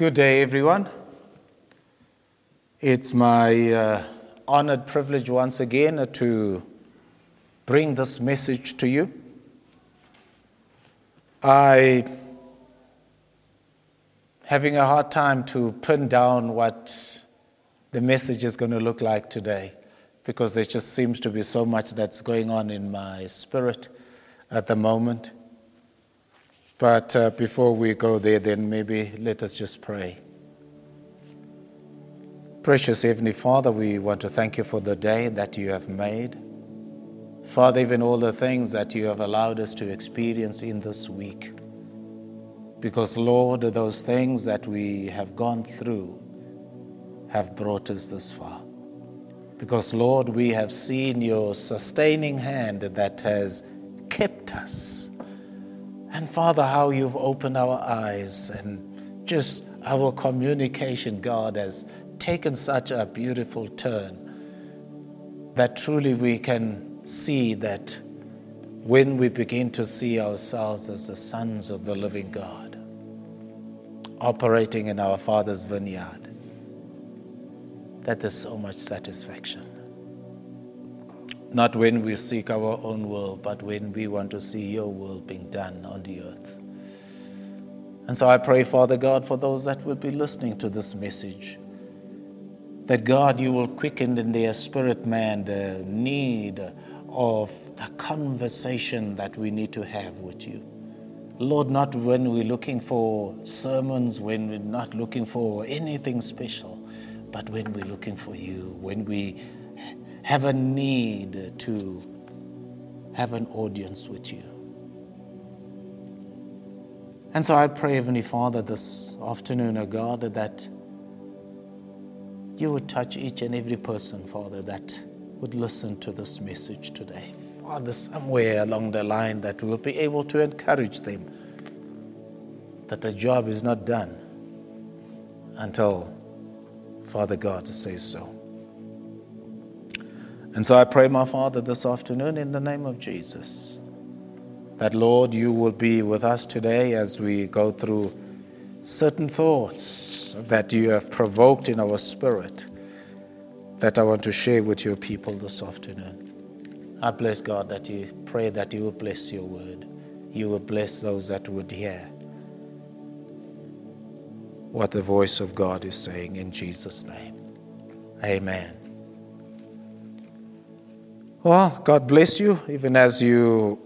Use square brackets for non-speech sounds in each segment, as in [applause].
Good day, everyone. It's my uh, honored privilege once again to bring this message to you. I having a hard time to pin down what the message is going to look like today because there just seems to be so much that's going on in my spirit at the moment. But uh, before we go there, then maybe let us just pray. Precious Heavenly Father, we want to thank you for the day that you have made. Father, even all the things that you have allowed us to experience in this week. Because, Lord, those things that we have gone through have brought us this far. Because, Lord, we have seen your sustaining hand that has kept us and Father, how you've opened our eyes and just our communication, God, has taken such a beautiful turn that truly we can see that when we begin to see ourselves as the sons of the living God, operating in our Father's vineyard, that there's so much satisfaction. Not when we seek our own will, but when we want to see your will being done on the earth. And so I pray, Father God, for those that will be listening to this message, that God, you will quicken in their spirit man the need of the conversation that we need to have with you. Lord, not when we're looking for sermons, when we're not looking for anything special, but when we're looking for you, when we have a need to have an audience with you. And so I pray, Heavenly Father, this afternoon, O God, that you would touch each and every person, Father, that would listen to this message today. Father, somewhere along the line that we'll be able to encourage them that the job is not done until Father God says so. And so I pray, my Father, this afternoon in the name of Jesus, that Lord, you will be with us today as we go through certain thoughts that you have provoked in our spirit that I want to share with your people this afternoon. I bless God that you pray that you will bless your word. You will bless those that would hear what the voice of God is saying in Jesus' name. Amen. Well, God bless you, even as you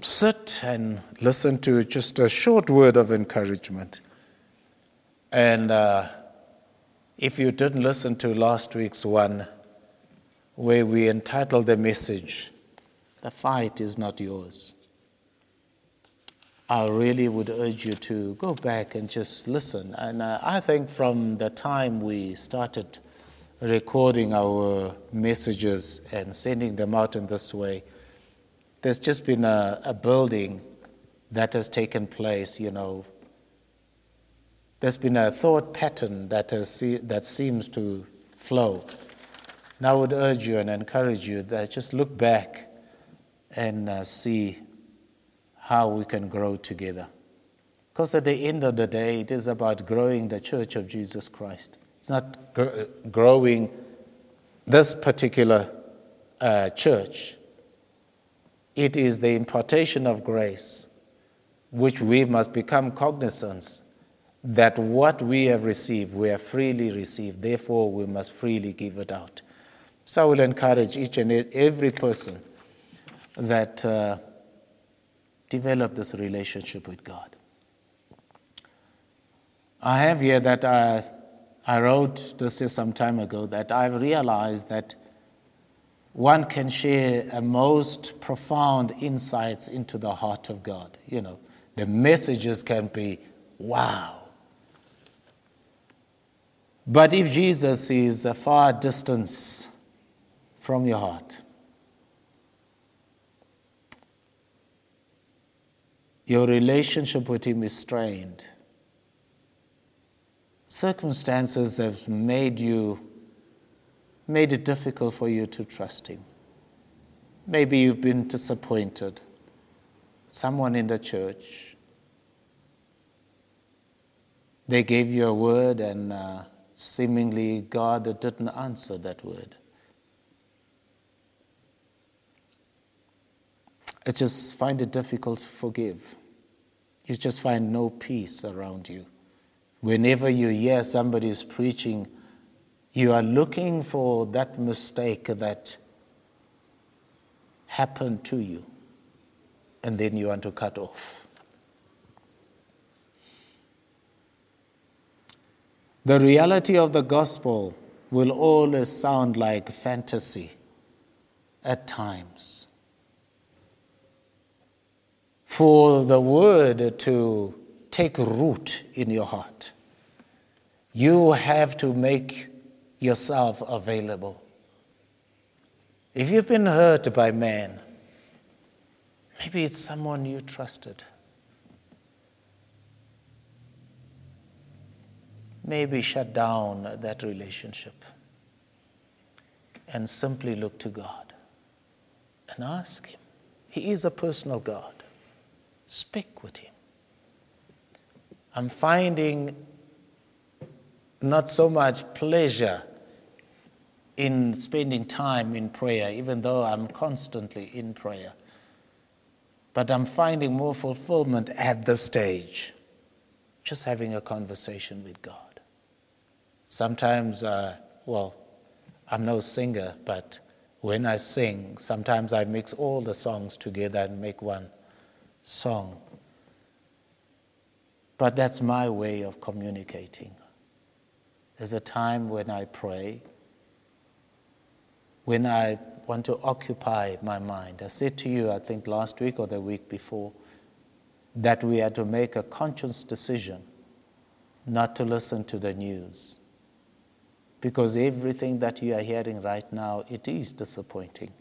sit and listen to just a short word of encouragement. And uh, if you didn't listen to last week's one, where we entitled the message, The Fight is Not Yours, I really would urge you to go back and just listen. And uh, I think from the time we started recording our messages and sending them out in this way, there's just been a, a building that has taken place, you know. There's been a thought pattern that, has, that seems to flow. And I would urge you and encourage you that just look back and uh, see how we can grow together. Because at the end of the day, it is about growing the church of Jesus Christ. It's not gr- growing this particular uh, church. It is the impartation of grace, which we must become cognizant that what we have received, we have freely received. Therefore, we must freely give it out. So I will encourage each and every person that uh, develop this relationship with God. I have here that uh, I wrote this some time ago that I've realized that one can share a most profound insights into the heart of God. You know, the messages can be wow. But if Jesus is a far distance from your heart, your relationship with Him is strained circumstances have made you made it difficult for you to trust him maybe you've been disappointed someone in the church they gave you a word and uh, seemingly God didn't answer that word. I just find it difficult to forgive. You just find no peace around you. Whenever you hear somebody's preaching, you are looking for that mistake that happened to you, and then you want to cut off. The reality of the gospel will always sound like fantasy at times. For the word to take root in your heart, you have to make yourself available. If you've been hurt by man, maybe it's someone you trusted. Maybe shut down that relationship and simply look to God and ask Him. He is a personal God. Speak with Him. I'm finding not so much pleasure in spending time in prayer, even though I'm constantly in prayer. But I'm finding more fulfillment at this stage, just having a conversation with God. Sometimes, uh, well, I'm no singer, but when I sing, sometimes I mix all the songs together and make one song. But that's my way of communicating. There's a time when I pray when I want to occupy my mind. I said to you, I think last week or the week before, that we had to make a conscious decision not to listen to the news. Because everything that you are hearing right now, it is disappointing.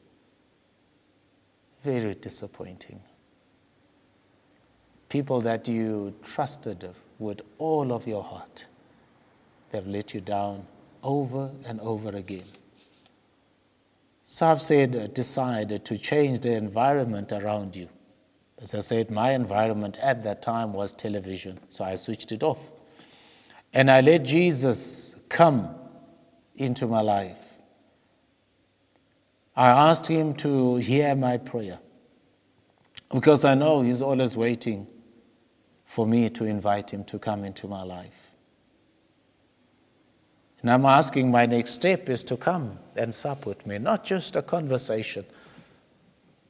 Very disappointing. People that you trusted with all of your heart, they've let you down over and over again. So I've said, uh, decide to change the environment around you. As I said, my environment at that time was television, so I switched it off. And I let Jesus come into my life. I asked him to hear my prayer because I know he's always waiting for me to invite him to come into my life. And I'm asking my next step is to come and sup with me, not just a conversation,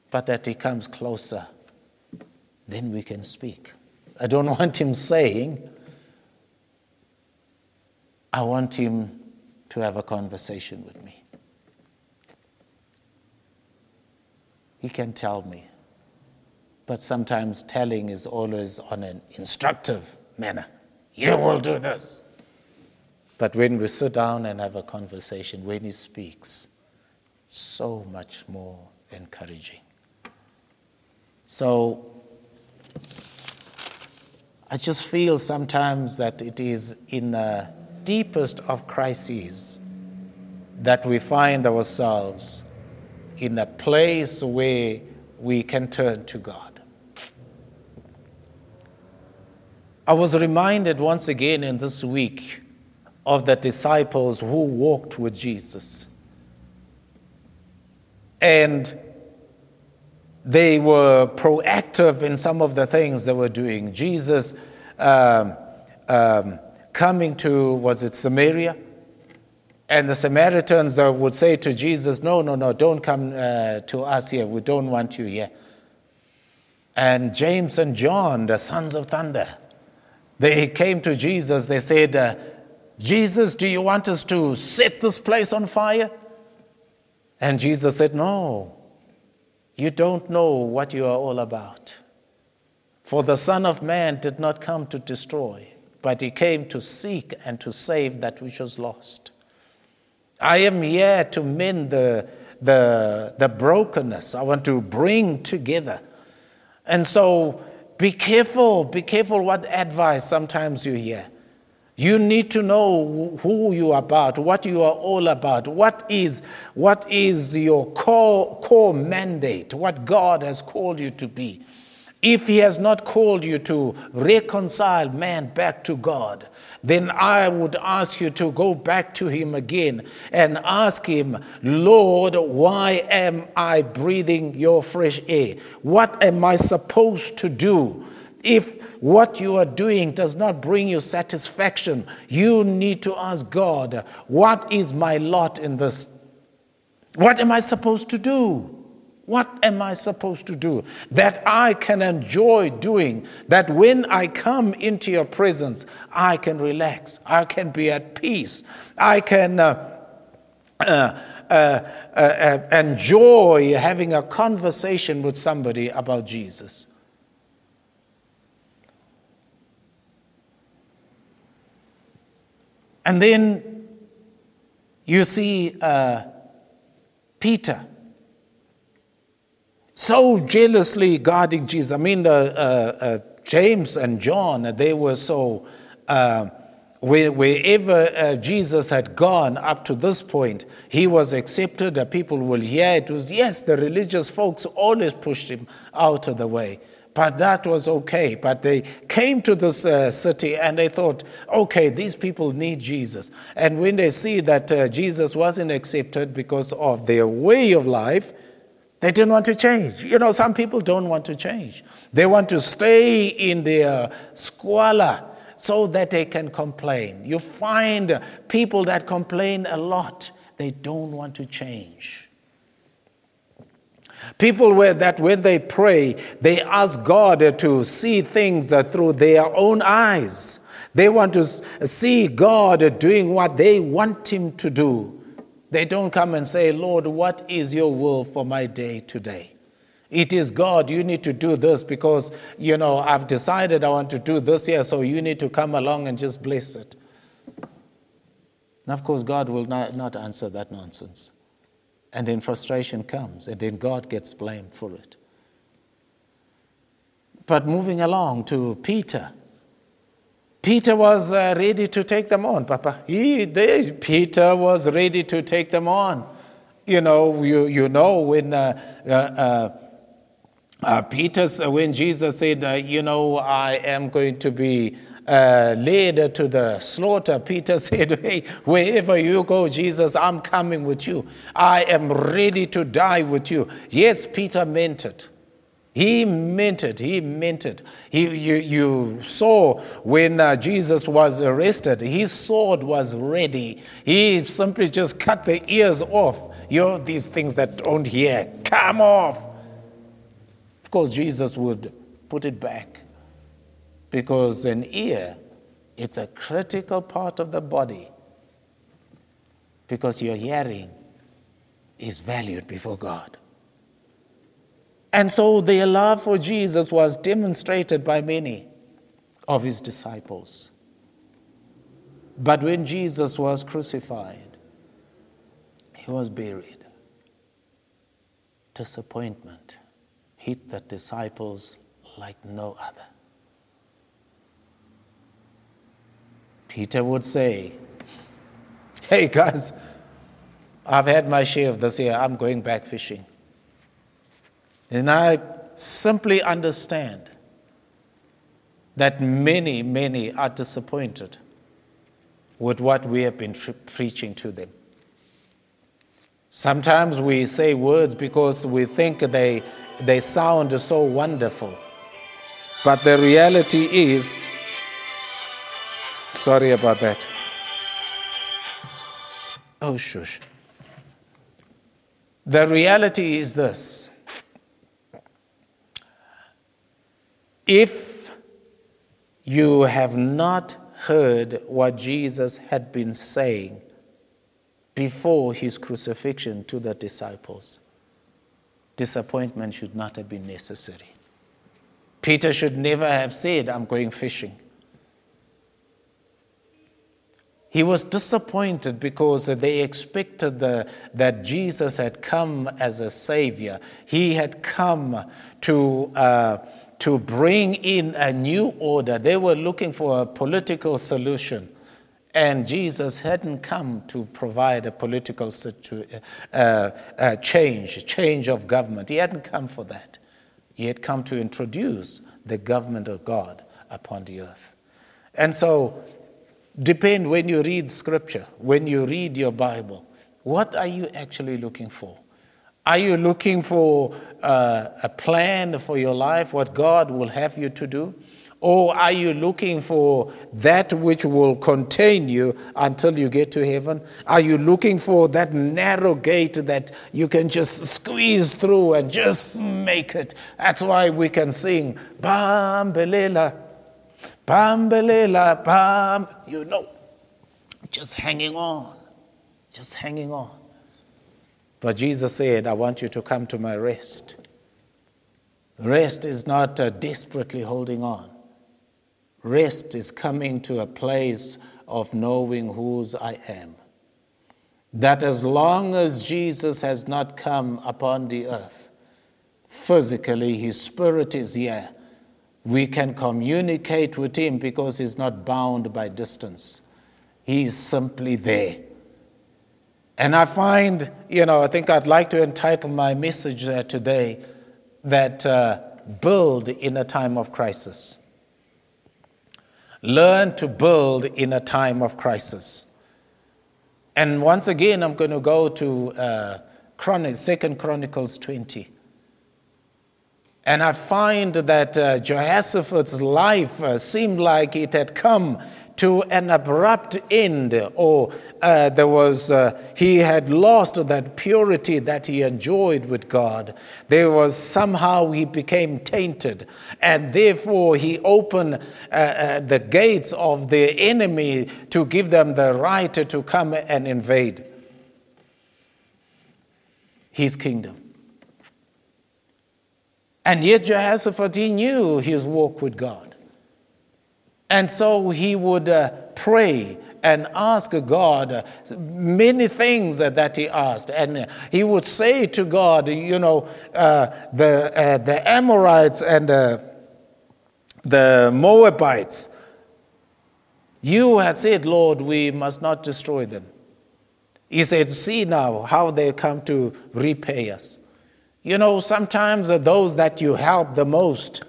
but that he comes closer. Then we can speak. I don't [laughs] want him saying, I want him to have a conversation with me. He can tell me, but sometimes telling is always on an instructive manner. You will do this. But when we sit down and have a conversation, when he speaks, so much more encouraging. So I just feel sometimes that it is in the deepest of crises that we find ourselves in a place where we can turn to God. I was reminded once again in this week of the disciples who walked with Jesus. And they were proactive in some of the things they were doing. Jesus um, um, coming to, was it Samaria? And the Samaritans would say to Jesus, No, no, no, don't come uh, to us here. We don't want you here. And James and John, the sons of thunder, they came to Jesus. They said, uh, Jesus, do you want us to set this place on fire? And Jesus said, No, you don't know what you are all about. For the Son of Man did not come to destroy, but he came to seek and to save that which was lost. I am here to mend the, the, the brokenness. I want to bring together. And so be careful, be careful what advice sometimes you hear. You need to know who you are about, what you are all about, what is, what is your core, core mandate, what God has called you to be. If he has not called you to reconcile man back to God, then I would ask you to go back to him again and ask him, Lord, why am I breathing your fresh air? What am I supposed to do? If what you are doing does not bring you satisfaction, you need to ask God, What is my lot in this? What am I supposed to do? What am I supposed to do that I can enjoy doing? That when I come into your presence, I can relax, I can be at peace, I can uh, uh, uh, uh, uh enjoy having a conversation with somebody about Jesus. And then you see uh, Peter so jealously guarding Jesus. I mean, uh, uh, James and John, they were so, uh, wherever uh, Jesus had gone up to this point, he was accepted. The people will hear it was, yes, the religious folks always pushed him out of the way. But that was okay. But they came to this uh, city and they thought, okay, these people need Jesus. And when they see that uh, Jesus wasn't accepted because of their way of life, they didn't want to change. You know, some people don't want to change. They want to stay in their squalor so that they can complain. You find people that complain a lot, they don't want to change. People where that when they pray, they ask God to see things through their own eyes. They want to see God doing what they want Him to do. They don't come and say, Lord, what is your will for my day today? It is God, you need to do this because, you know, I've decided I want to do this here, so you need to come along and just bless it. And of course, God will not, not answer that nonsense. And then frustration comes, and then God gets blamed for it. But moving along to Peter. Peter was uh, ready to take them on, Papa. He, they, Peter was ready to take them on. You know, you, you know when uh, uh, uh, uh Peter, when Jesus said, uh, you know, I am going to be led to the slaughter, Peter [laughs] said, hey, wherever you go, Jesus, I'm coming with you. I am ready to die with you. Yes, Peter meant it. He meant it. He meant it. He, you, you saw when uh, Jesus was arrested, his sword was ready. He simply just cut the ears off. You know, these things that don't hear, come off. Of course, Jesus would put it back because an ear, it's a critical part of the body because your hearing is valued before God. And so their love for Jesus was demonstrated by many of his disciples. But when Jesus was crucified, he was buried. Disappointment hit the disciples like no other. Peter would say, Hey guys, I've had my share of this year. I'm going back fishing. And I simply understand that many, many are disappointed with what we have been preaching to them. Sometimes we say words because we think they, they sound so wonderful. But the reality is, sorry about that. Oh, shush. The reality is this If you have not heard what Jesus had been saying before his crucifixion to the disciples, disappointment should not have been necessary. Peter should never have said, I'm going fishing. He was disappointed because they expected the, that Jesus had come as a savior. He had come to. Uh, to bring in a new order. They were looking for a political solution. And Jesus hadn't come to provide a political situ- uh, uh, change, change of government. He hadn't come for that. He had come to introduce the government of God upon the earth. And so, depend when you read scripture, when you read your Bible, what are you actually looking for? Are you looking for uh, a plan for your life, what God will have you to do? Or are you looking for that which will contain you until you get to heaven? Are you looking for that narrow gate that you can just squeeze through and just make it? That's why we can sing, Bambelela, Bambelela, Bam. You know, just hanging on, just hanging on. But Jesus said, I want you to come to my rest. Rest is not uh, desperately holding on. Rest is coming to a place of knowing whose I am. That as long as Jesus has not come upon the earth, physically, his spirit is here. We can communicate with him because he's not bound by distance. He's simply there. And I find, you know, I think I'd like to entitle my message uh, today that uh, build in a time of crisis. Learn to build in a time of crisis. And once again, I'm going to go to uh, Second Chronicles 20. And I find that uh, Jehoshaphat's life uh, seemed like it had come to an abrupt end, or uh, there was, uh, he had lost that purity that he enjoyed with God. There was somehow he became tainted, and therefore he opened uh, uh the gates of the enemy to give them the right to come and invade his kingdom. And yet Jehoshaphat, he knew his walk with God. And so he would uh, pray and ask God uh, many things that he asked. And he would say to God, you know, uh, the, uh, the Amorites and the Moabites, you had said, Lord, we must not destroy them. He said, See now how they come to repay us. You know, sometimes those that you help the most,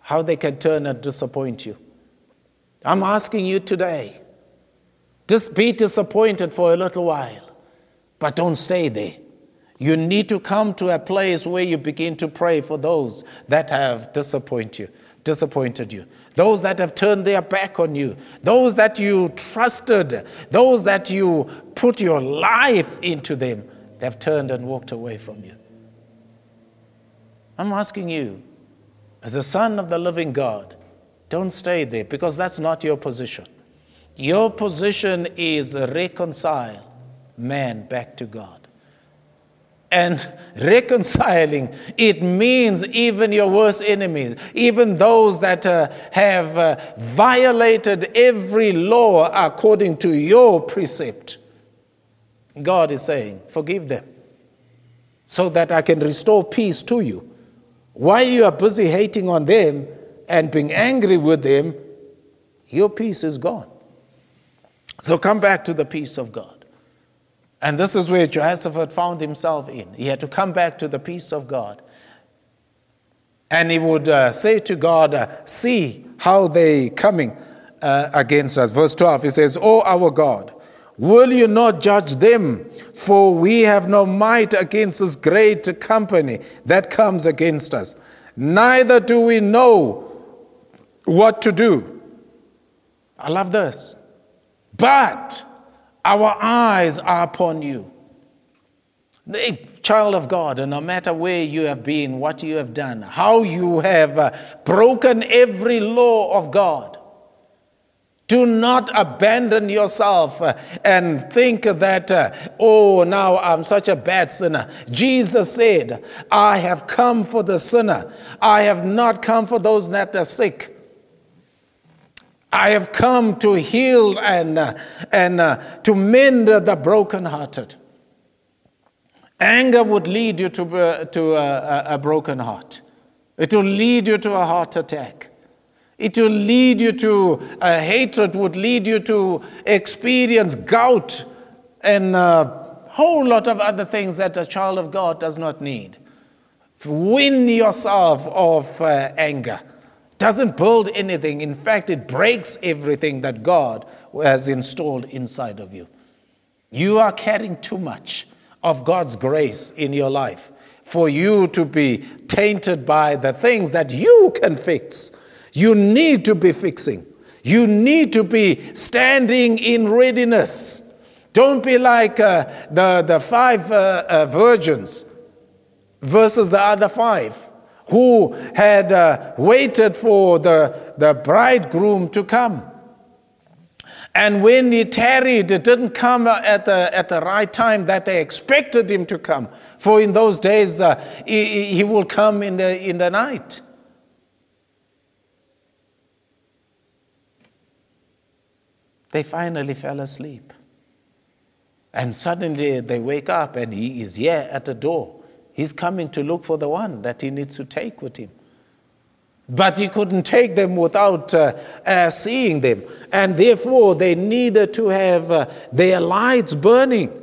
how they can turn and disappoint you. I'm asking you today just be disappointed for a little while, but don't stay there. You need to come to a place where you begin to pray for those that have disappointed you, disappointed you, those that have turned their back on you, those that you trusted, those that you put your life into them, they have turned and walked away from you. I'm asking you, as a son of the living God, don't stay there because that's not your position. Your position is reconcile man back to God. And [laughs] reconciling, it means even your worst enemies, even those that uh, have uh, violated every law according to your precept. God is saying, forgive them so that I can restore peace to you. While you are busy hating on them, and being angry with them, your peace is gone. So come back to the peace of God. And this is where Jehoshaphat found himself in. He had to come back to the peace of God. And he would uh, say to God, uh, See how they coming uh, against us. Verse 12, he says, O our God, will you not judge them? For we have no might against this great company that comes against us. Neither do we know what to do. I love this. But our eyes are upon you. The child of God, and no matter where you have been, what you have done, how you have uh, broken every law of God, do not abandon yourself uh, and think that, uh, oh, now I'm such a bad sinner. Jesus said, I have come for the sinner. I have not come for those that are sick. I have come to heal and, uh, and uh, to mend the brokenhearted. Anger would lead you to, uh, to a, a broken heart. It will lead you to a heart attack. It will lead you to a hatred, would lead you to experience gout and a whole lot of other things that a child of God does not need. win yourself of uh, anger. Doesn't build anything. In fact, it breaks everything that God has installed inside of you. You are carrying too much of God's grace in your life for you to be tainted by the things that you can fix. You need to be fixing. You need to be standing in readiness. Don't be like uh, the, the five uh, uh, virgins versus the other five who had uh, waited for the, the bridegroom to come. And when he tarried, it didn't come at the, at the right time that they expected him to come. For in those days, uh, he, he will come in the, in the night. They finally fell asleep. And suddenly they wake up and he is here at the door. He's coming to look for the one that he needs to take with him. But he couldn't take them without uh, uh, seeing them. And therefore, they needed to have uh, their lights burning.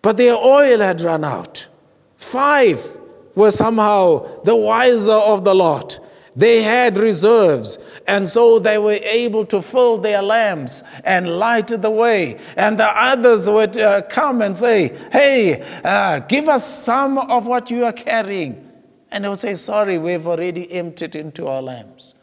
But their oil had run out. Five were somehow the wiser of the lot. They had reserves, and so they were able to fill their lamps and light the way. And the others would uh, come and say, Hey, uh, give us some of what you are carrying. And they would say, Sorry, we've already emptied into our lamps.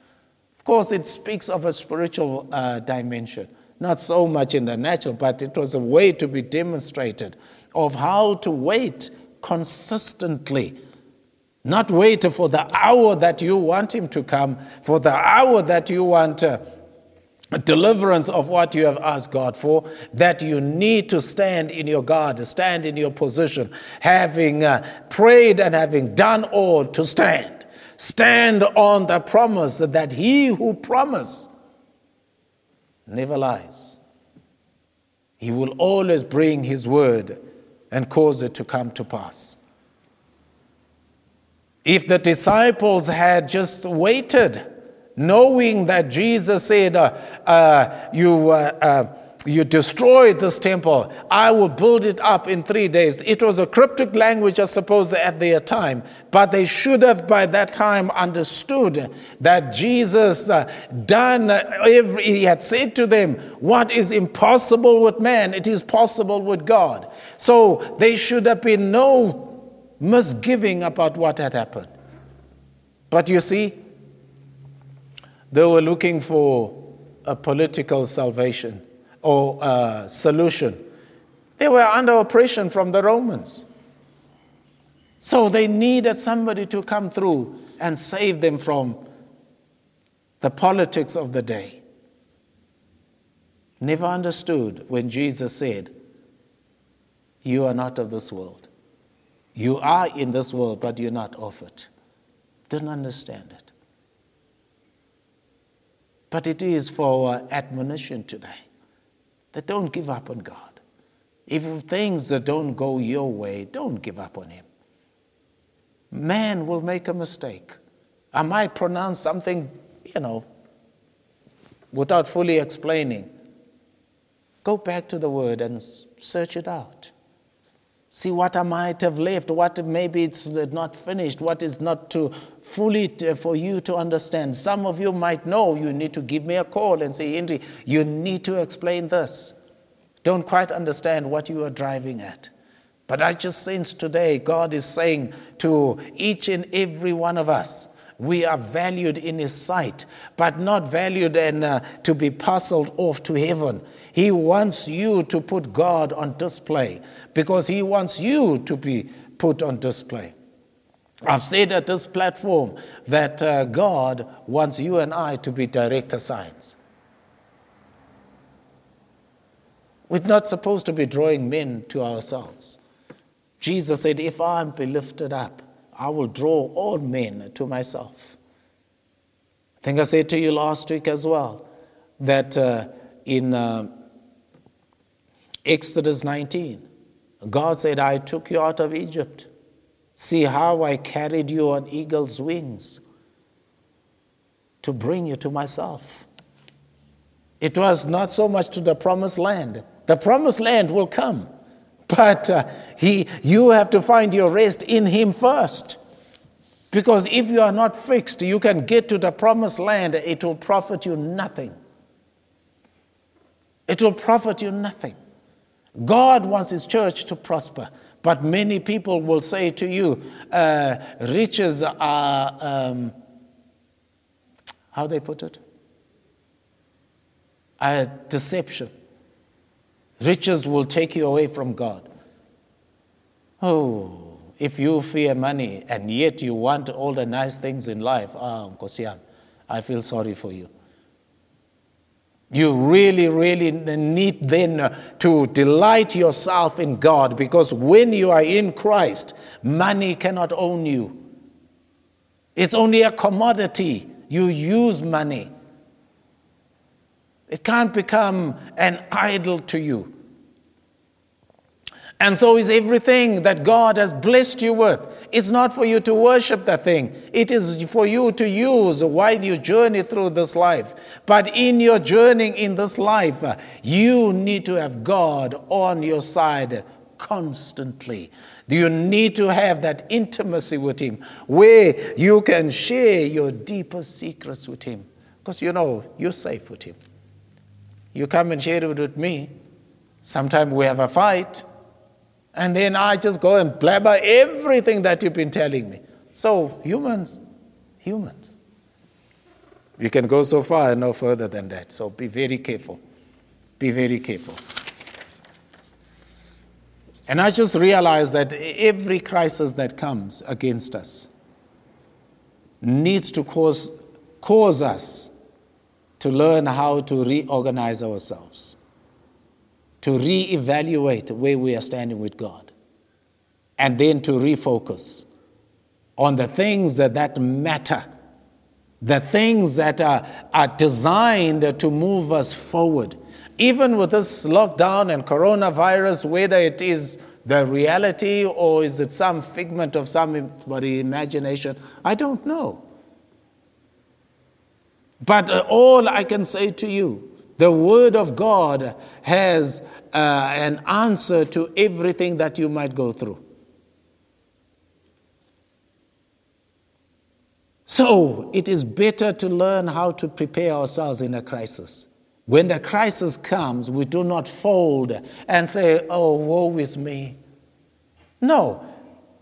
Of course, it speaks of a spiritual uh, dimension, not so much in the natural, but it was a way to be demonstrated of how to wait consistently. Not wait for the hour that you want Him to come, for the hour that you want. Uh, deliverance of what you have asked God for, that you need to stand in your guard, stand in your position, having uh, prayed and having done all to stand. Stand on the promise that he who promised never lies. He will always bring his word and cause it to come to pass. If the disciples had just waited, knowing that Jesus said, uh, uh, You uh, uh, you destroyed this temple, I will build it up in three days. It was a cryptic language, I suppose, at their time, but they should have by that time understood that Jesus uh, done every, he had said to them, What is impossible with man, it is possible with God. So they should have been no misgiving about what had happened. But you see, they were looking for a political salvation or a solution. They were under oppression from the Romans. So they needed somebody to come through and save them from the politics of the day. Never understood when Jesus said, You are not of this world. You are in this world, but you're not of it. Didn't understand it. But it is for our admonition today that don't give up on God. If things that don't go your way, don't give up on Him. Man will make a mistake. I might pronounce something, you know, without fully explaining. Go back to the Word and search it out. See what I might have left, what maybe it's not finished, what is not to fully to, for you to understand. Some of you might know you need to give me a call and say, Henry, you need to explain this. Don't quite understand what you are driving at. But I just sense today God is saying to each and every one of us, we are valued in His sight, but not valued and uh, to be parceled off to heaven. He wants you to put God on display because He wants you to be put on display. I've said at this platform that uh, God wants you and I to be director signs. We're not supposed to be drawing men to ourselves. Jesus said, If I am be lifted up, I will draw all men to myself. I think I said to you last week as well that uh, in uh, Exodus 19. God said, I took you out of Egypt. See how I carried you on eagle's wings to bring you to myself. It was not so much to the promised land. The promised land will come, But uh, he, you have to find your rest in Him first. Because if you are not fixed, you can get to the promised land, it will profit you nothing. It will profit you nothing. God wants His church to prosper, but many people will say to you, uh, riches are, um, how they put it? A deception. Riches will take you away from God. Oh, if you fear money and yet you want all the nice things in life, ah, Kosiam, I feel sorry for you. You really, really need then to delight yourself in God because when you are in Christ, money cannot own you. It's only a commodity. You use money. It can't become an idol to you. And so is everything that God has blessed you with. It's not for you to worship that thing, it is for you to use while you journey through this life. But in your journeying in this life, you need to have God on your side constantly. You need to have that intimacy with Him where you can share your deepest secrets with Him. Because you know you're safe with Him. You come and share it with me. Sometimes we have a fight. And then I just go and blabber everything that you've been telling me. So, humans, humans. You can go so far and no further than that. So, be very careful. Be very careful. And I just realized that every crisis that comes against us needs to cause, cause us to learn how to reorganize ourselves to reevaluate where we are standing with God and then to refocus on the things that, that matter, the things that are, are designed to move us forward. Even with this lockdown and coronavirus, whether it is the reality or is it some figment of somebody's imagination, I don't know. But uh, all I can say to you, the Word of God has uh, an answer to everything that you might go through. So it is better to learn how to prepare ourselves in a crisis. When the crisis comes, we do not fold and say, Oh, woe is me. No.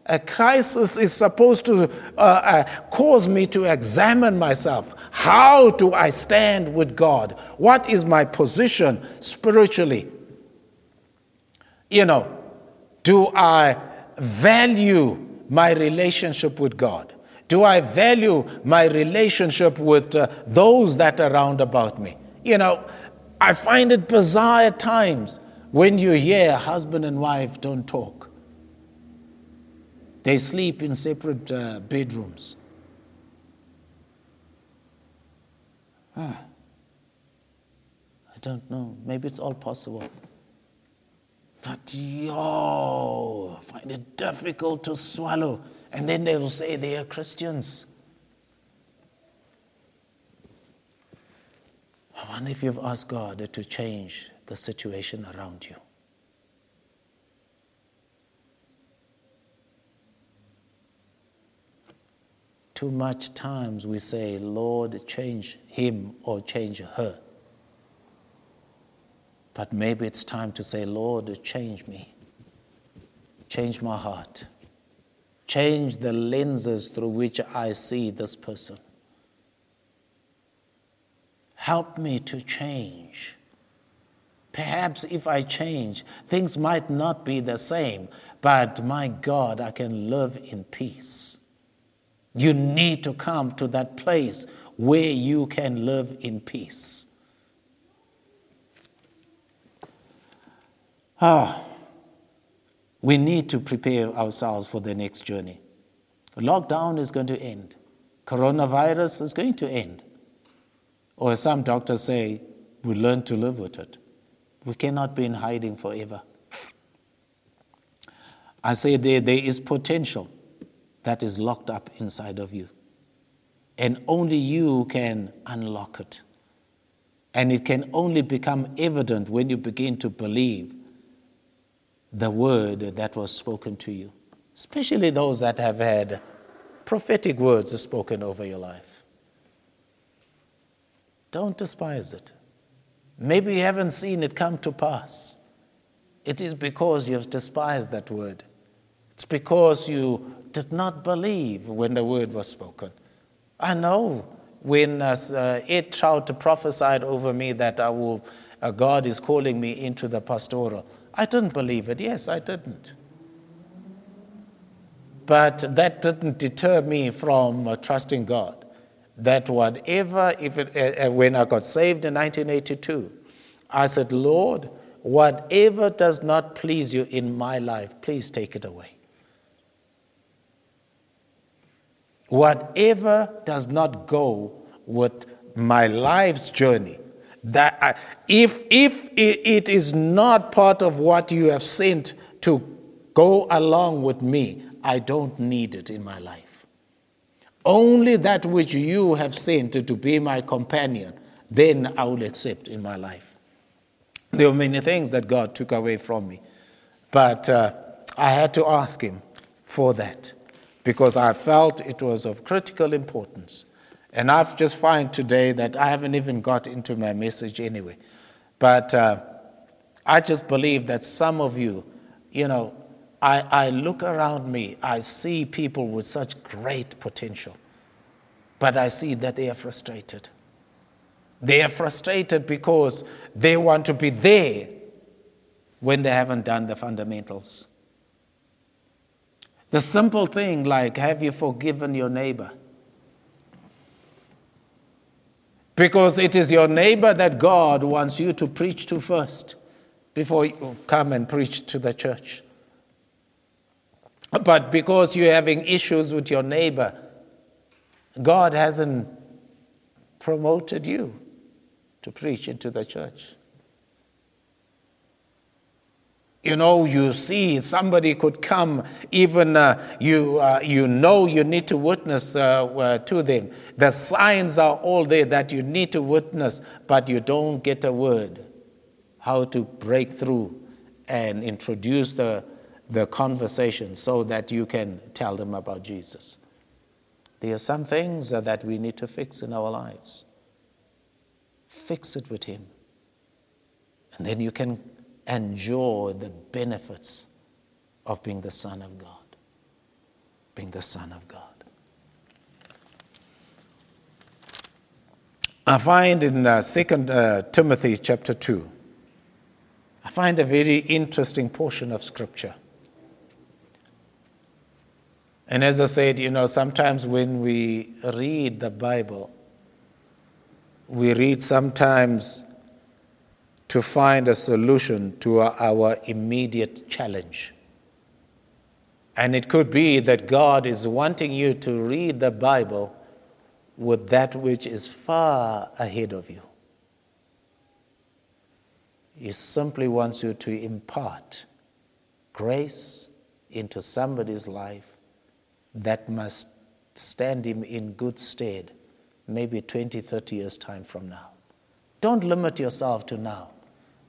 A crisis is supposed to uh, uh, cause me to examine myself. How do I stand with God? What is my position spiritually? you know, do I value my relationship with God? Do I value my relationship with uh, those that are around about me? You know, I find it bizarre at times when you hear husband and wife don't talk. They sleep in separate uh, bedrooms. Huh. I don't know. Maybe it's all possible. But yo, find it difficult to swallow. And then they will say they are Christians. I wonder if you've asked God to change the situation around you. Too much times we say, Lord, change him or change her. But maybe it's time to say, Lord, change me. Change my heart. Change the lenses through which I see this person. Help me to change. Perhaps if I change, things might not be the same, but my God, I can live in peace. You need to come to that place where you can live in peace. Ah, we need to prepare ourselves for the next journey. Lockdown is going to end. Coronavirus is going to end. Or as some doctors say, we learn to live with it. We cannot be in hiding forever. I say there, there is potential that is locked up inside of you. And only you can unlock it. And it can only become evident when you begin to believe the word that was spoken to you, especially those that have had prophetic words spoken over your life. Don't despise it. Maybe you haven't seen it come to pass. It is because you have despised that word. It's because you did not believe when the word was spoken. I know when uh, tried to prophesied over me that I will, uh, God is calling me into the pastoral, I didn't believe it. Yes, I didn't. But that didn't deter me from uh, trusting God. That whatever, if it, uh, uh when I got saved in 1982, I said, Lord, whatever does not please you in my life, please take it away. Whatever does not go with my life's journey, that I, if, if it is not part of what you have sent to go along with me, I don't need it in my life. Only that which you have sent to be my companion, then I will accept in my life. There were many things that God took away from me, but uh, I had to ask Him for that because I felt it was of critical importance. And I've just found today that I haven't even got into my message anyway. But uh, I just believe that some of you, you know, I, I look around me, I see people with such great potential, but I see that they are frustrated. They are frustrated because they want to be there when they haven't done the fundamentals. The simple thing like, have you forgiven your neighbor? Because it is your neighbor that God wants you to preach to first before you come and preach to the church. But because you're having issues with your neighbor, God hasn't promoted you to preach into the church. You know, you see somebody could come, even uh, you, uh, you know you need to witness uh, uh, to them. The signs are all there that you need to witness, but you don't get a word how to break through and introduce the, the conversation so that you can tell them about Jesus. There are some things that we need to fix in our lives. Fix it with Him. And then you can enjoy the benefits of being the Son of God. Being the Son of God. I find in uh, 2 uh, Timothy chapter 2, I find a very interesting portion of Scripture. And as I said, you know, sometimes when we read the Bible, we read sometimes to find a solution to our immediate challenge. And it could be that God is wanting you to read the Bible with that which is far ahead of you. He simply wants you to impart grace into somebody's life that must stand him in good stead, maybe 20, 30 years' time from now. Don't limit yourself to now.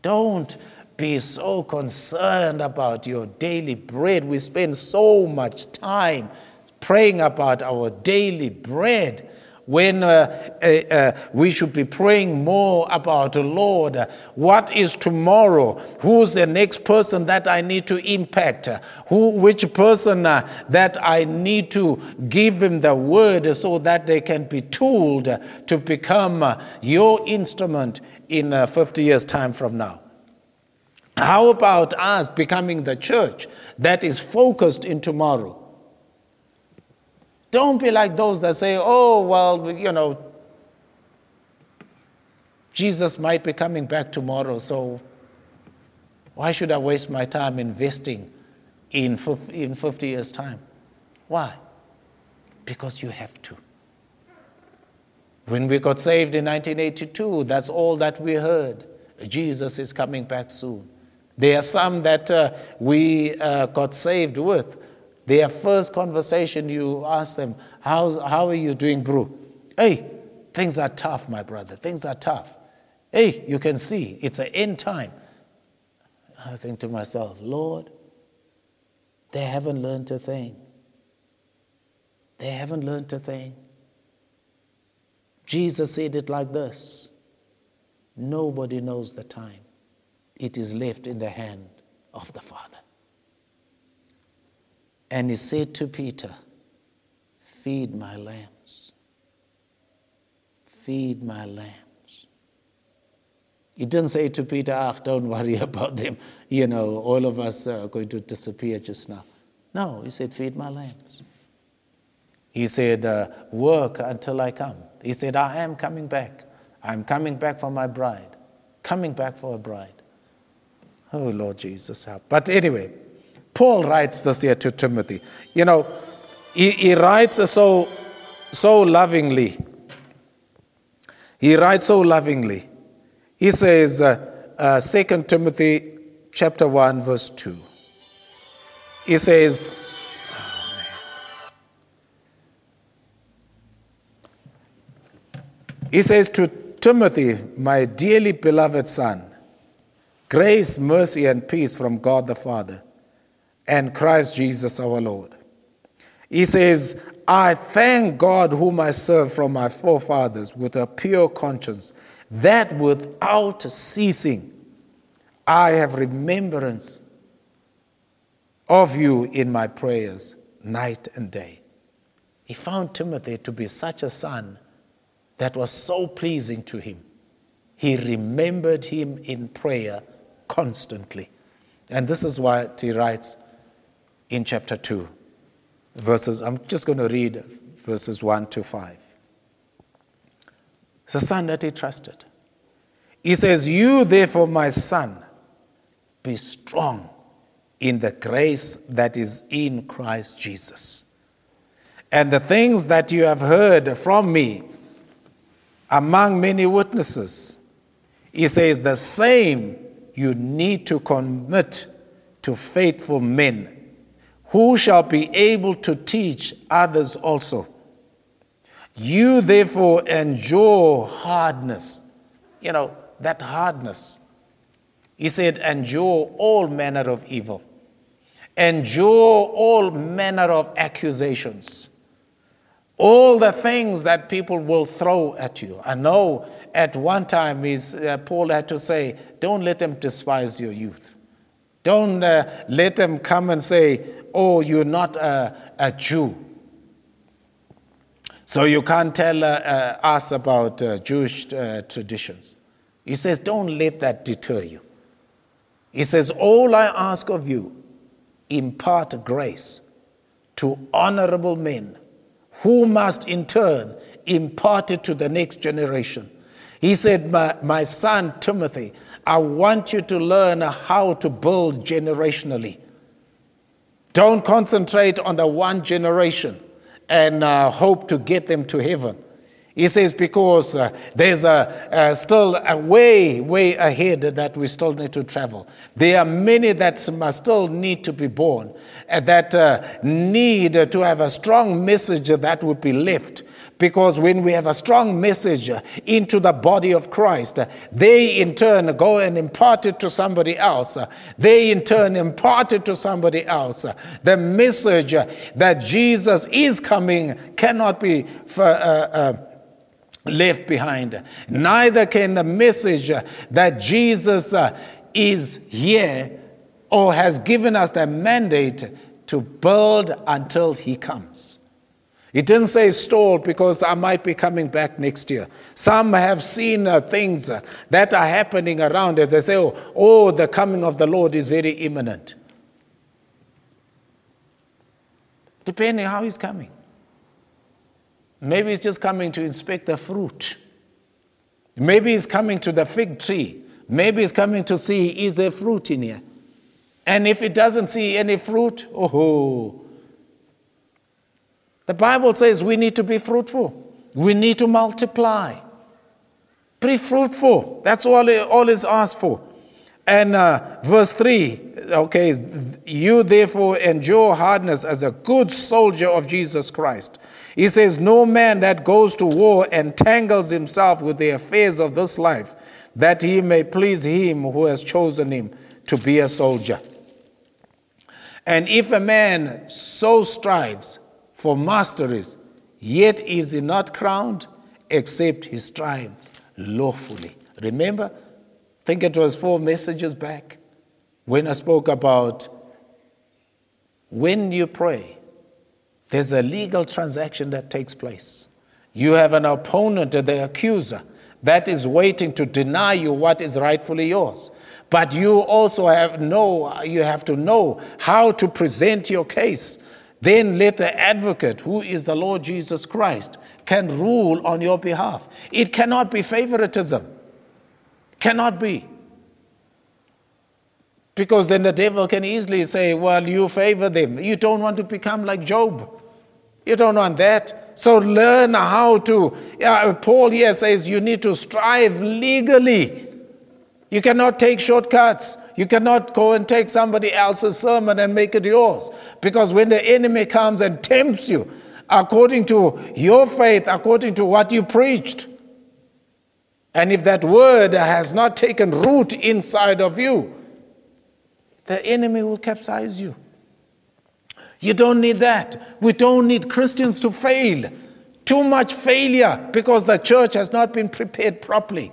Don't be so concerned about your daily bread. We spend so much time praying about our daily bread when uh, uh, uh, we should be praying more about the Lord. What is tomorrow? Who's the next person that I need to impact? Who, which person uh, that I need to give them the word so that they can be tooled to become uh, your instrument in uh, 50 years' time from now? How about us becoming the church that is focused in tomorrow? Don't be like those that say, oh, well, you know, Jesus might be coming back tomorrow, so why should I waste my time investing in 50 years' time? Why? Because you have to. When we got saved in 1982, that's all that we heard. Jesus is coming back soon. There are some that uh, we uh, got saved with. Their first conversation, you ask them, How's, How are you doing, bro? Hey, things are tough, my brother. Things are tough. Hey, you can see it's an end time. I think to myself, Lord, they haven't learned a thing. They haven't learned a thing. Jesus said it like this Nobody knows the time. It is left in the hand of the Father. And he said to Peter, Feed my lambs. Feed my lambs. He didn't say to Peter, Ah, don't worry [laughs] about them. You know, all of us are going to disappear just now. No, he said, Feed my lambs. He said, uh, Work until I come. He said, I am coming back. I'm coming back for my bride. Coming back for a bride. Oh, Lord Jesus, help. But anyway, Paul writes this here to Timothy. You know, he, he writes so, so lovingly. He writes so lovingly. He says, uh, uh, 2 Timothy chapter 1, verse 2. He says, He says to Timothy, my dearly beloved son, grace, mercy, and peace from God the Father and Christ Jesus our Lord. He says, I thank God whom I serve from my forefathers with a pure conscience, that without ceasing I have remembrance of you in my prayers night and day. He found Timothy to be such a son that was so pleasing to him. He remembered him in prayer constantly. And this is what he writes in chapter 2, verses, I'm just going to read verses 1 to 5. It's son that he trusted. He says, You, therefore, my son, be strong in the grace that is in Christ Jesus. And the things that you have heard from me among many witnesses. He says the same you need to commit to faithful men who shall be able to teach others also. You therefore endure hardness. You know, that hardness. He said, endure all manner of evil, endure all manner of accusations all the things that people will throw at you. I know at one time is, uh, Paul had to say, don't let them despise your youth. Don't uh, let them come and say, oh, you're not a, a Jew. So you can't tell uh, uh us about uh, Jewish uh, traditions. He says, don't let that deter you. He says, all I ask of you, impart grace to honorable men who must in turn impart it to the next generation. He said, my, my son Timothy, I want you to learn how to build generationally. Don't concentrate on the one generation and uh, hope to get them to heaven. He says, because uh, there's a, still a way, way ahead that we still need to travel. There are many that must still need to be born, uh, that uh, need to have a strong message that would be left. Because when we have a strong message into the body of Christ, they in turn go and impart it to somebody else. They in turn impart it to somebody else. The message that Jesus is coming cannot be. For, uh, uh, left behind. Neither can the message that Jesus uh, is here or has given us the mandate to build until he comes. It didn't say stalled because I might be coming back next year. Some have seen uh, things uh, that are happening around it. They say, oh, oh, the coming of the Lord is very imminent. Depending how he's coming. Maybe he's just coming to inspect the fruit. Maybe he's coming to the fig tree. Maybe he's coming to see is there fruit in here. And if it doesn't see any fruit, oh, the Bible says we need to be fruitful. We need to multiply. Be fruitful. That's all, all is asked for. And uh, verse 3, okay, you therefore endure hardness as a good soldier of Jesus Christ. He says, No man that goes to war entangles himself with the affairs of this life, that he may please him who has chosen him to be a soldier. And if a man so strives for masteries, yet is he not crowned, except he strives lawfully. Remember, I think it was four messages back when I spoke about when you pray, there's a legal transaction that takes place. You have an opponent, the accuser, that is waiting to deny you what is rightfully yours. But you also have know you have to know how to present your case. Then let the advocate, who is the Lord Jesus Christ, can rule on your behalf. It cannot be favoritism. Cannot be. Because then the devil can easily say, Well, you favor them. You don't want to become like Job. You don't want that. So learn how to. Uh, Paul here says you need to strive legally. You cannot take shortcuts. You cannot go and take somebody else's sermon and make it yours. Because when the enemy comes and tempts you, according to your faith, according to what you preached, and if that word has not taken root inside of you, the enemy will capsize you. You don't need that. We don't need Christians to fail. Too much failure because the church has not been prepared properly.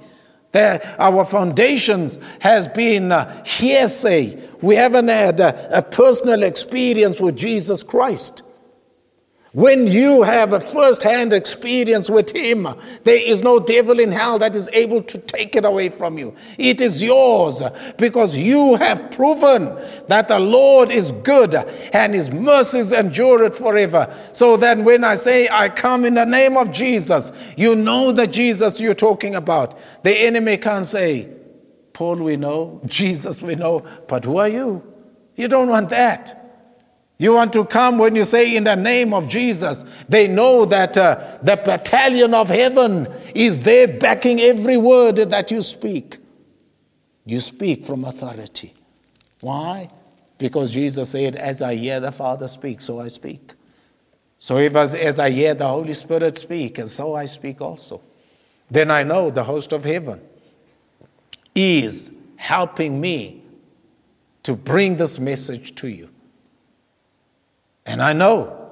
Our foundations has been uh, hearsay. We haven't had a personal experience with Jesus Christ. When you have a first hand experience with Him, there is no devil in hell that is able to take it away from you. It is yours because you have proven that the Lord is good and His mercies endure it forever. So then, when I say, I come in the name of Jesus, you know the Jesus you're talking about. The enemy can't say, Paul, we know, Jesus, we know, but who are you? You don't want that. You want to come when you say in the name of Jesus. They know that uh, the battalion of heaven is there backing every word that you speak. You speak from authority. Why? Because Jesus said, As I hear the Father speak, so I speak. So if as, as I hear the Holy Spirit speak, and so I speak also, then I know the host of heaven is helping me to bring this message to you. And I know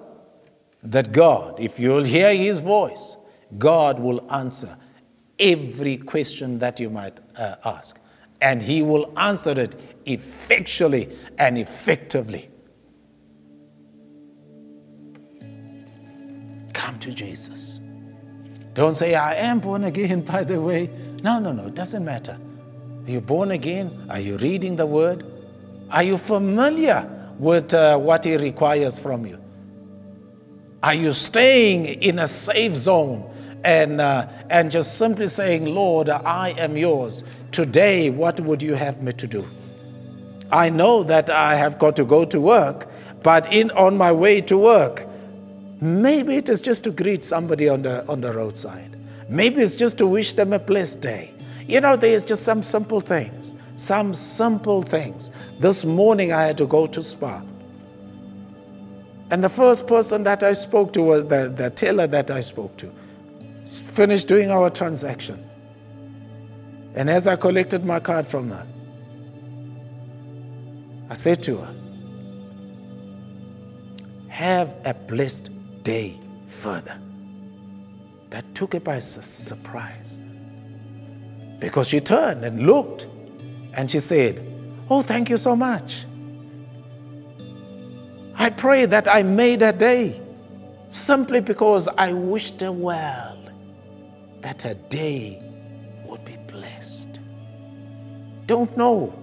that God, if you'll hear His voice, God will answer every question that you might uh, ask. And He will answer it effectually and effectively. Come to Jesus. Don't say, I am born again, [laughs] by the way. No, no, no, it doesn't matter. Are you born again? Are you reading the word? Are you familiar with uh, what He requires from you? Are you staying in a safe zone and, uh, and just simply saying, Lord, I am yours. Today, what would you have me to do? I know that I have got to go to work, but in, on my way to work, maybe it is just to greet somebody on the, on the roadside. Maybe it's just to wish them a blessed day. You know, there's just some simple things. Some simple things. This morning I had to go to spa. And the first person that I spoke to was the, the teller that I spoke to. Finished doing our transaction. And as I collected my card from her, I said to her, Have a blessed day further. That took her by surprise. Because she turned and looked and she said, Oh, thank you so much. I pray that I made a day simply because I wished her well, that her day would be blessed. Don't know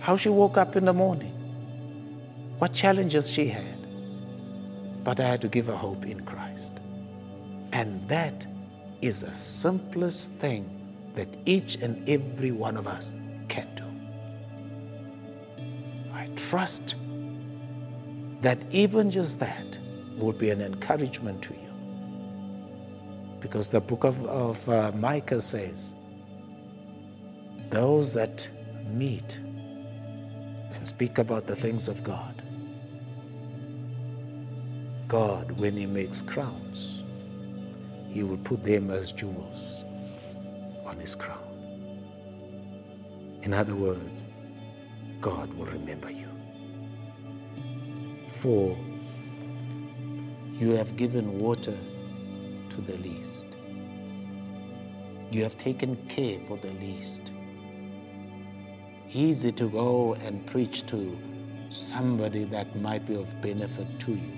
how she woke up in the morning, what challenges she had, but I had to give her hope in Christ. And that is the simplest thing that each and every one of us trust that even just that will be an encouragement to you. Because the book of, of uh, Micah says, those that meet and speak about the things of God, God, when He makes crowns, He will put them as jewels on His crown. In other words, God will remember you. For you have given water to the least. You have taken care for the least. Easy to go and preach to somebody that might be of benefit to you.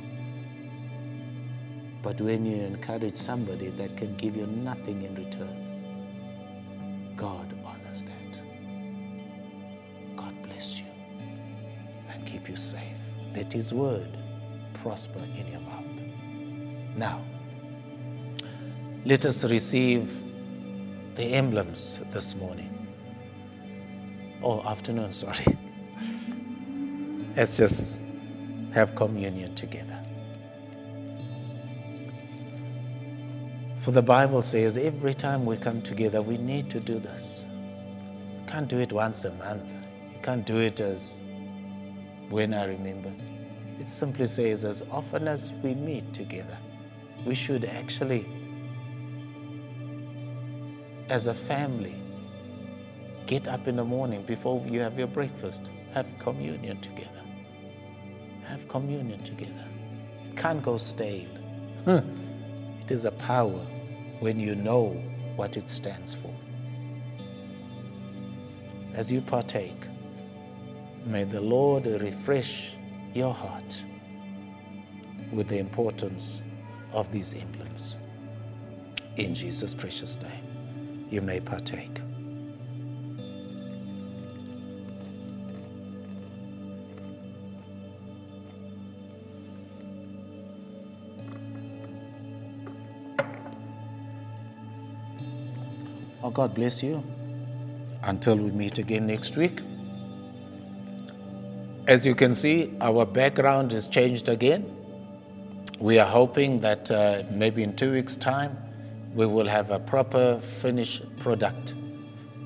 But when you encourage somebody that can give you nothing in return, God you safe. Let His word prosper in your mouth. Now, let us receive the emblems this morning. Oh, afternoon, sorry. Let's just have communion together. For the Bible says every time we come together, we need to do this. You can't do it once a month. You can't do it as when I remember. It simply says as often as we meet together, we should actually, as a family, get up in the morning before you have your breakfast, have communion together. Have communion together. It can't go stale. it is a power when you know what it stands for. As you partake, may the Lord refresh your heart with the importance of these emblems. In Jesus' precious name, you may partake. Oh, God bless you. Until we meet again next week. As you can see, our background has changed again. We are hoping that uh, maybe in two weeks' time we will have a proper finished product.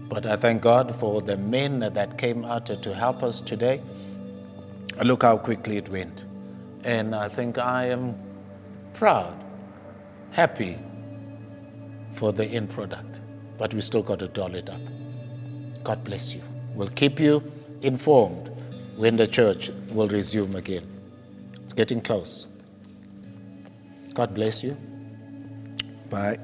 But I thank God for the men that came out to help us today. Look how quickly it went. And I think I am proud, happy for the end product but we still got to doll it up. God bless you. We'll keep you informed when the church will resume again. It's getting close. God bless you. Bye.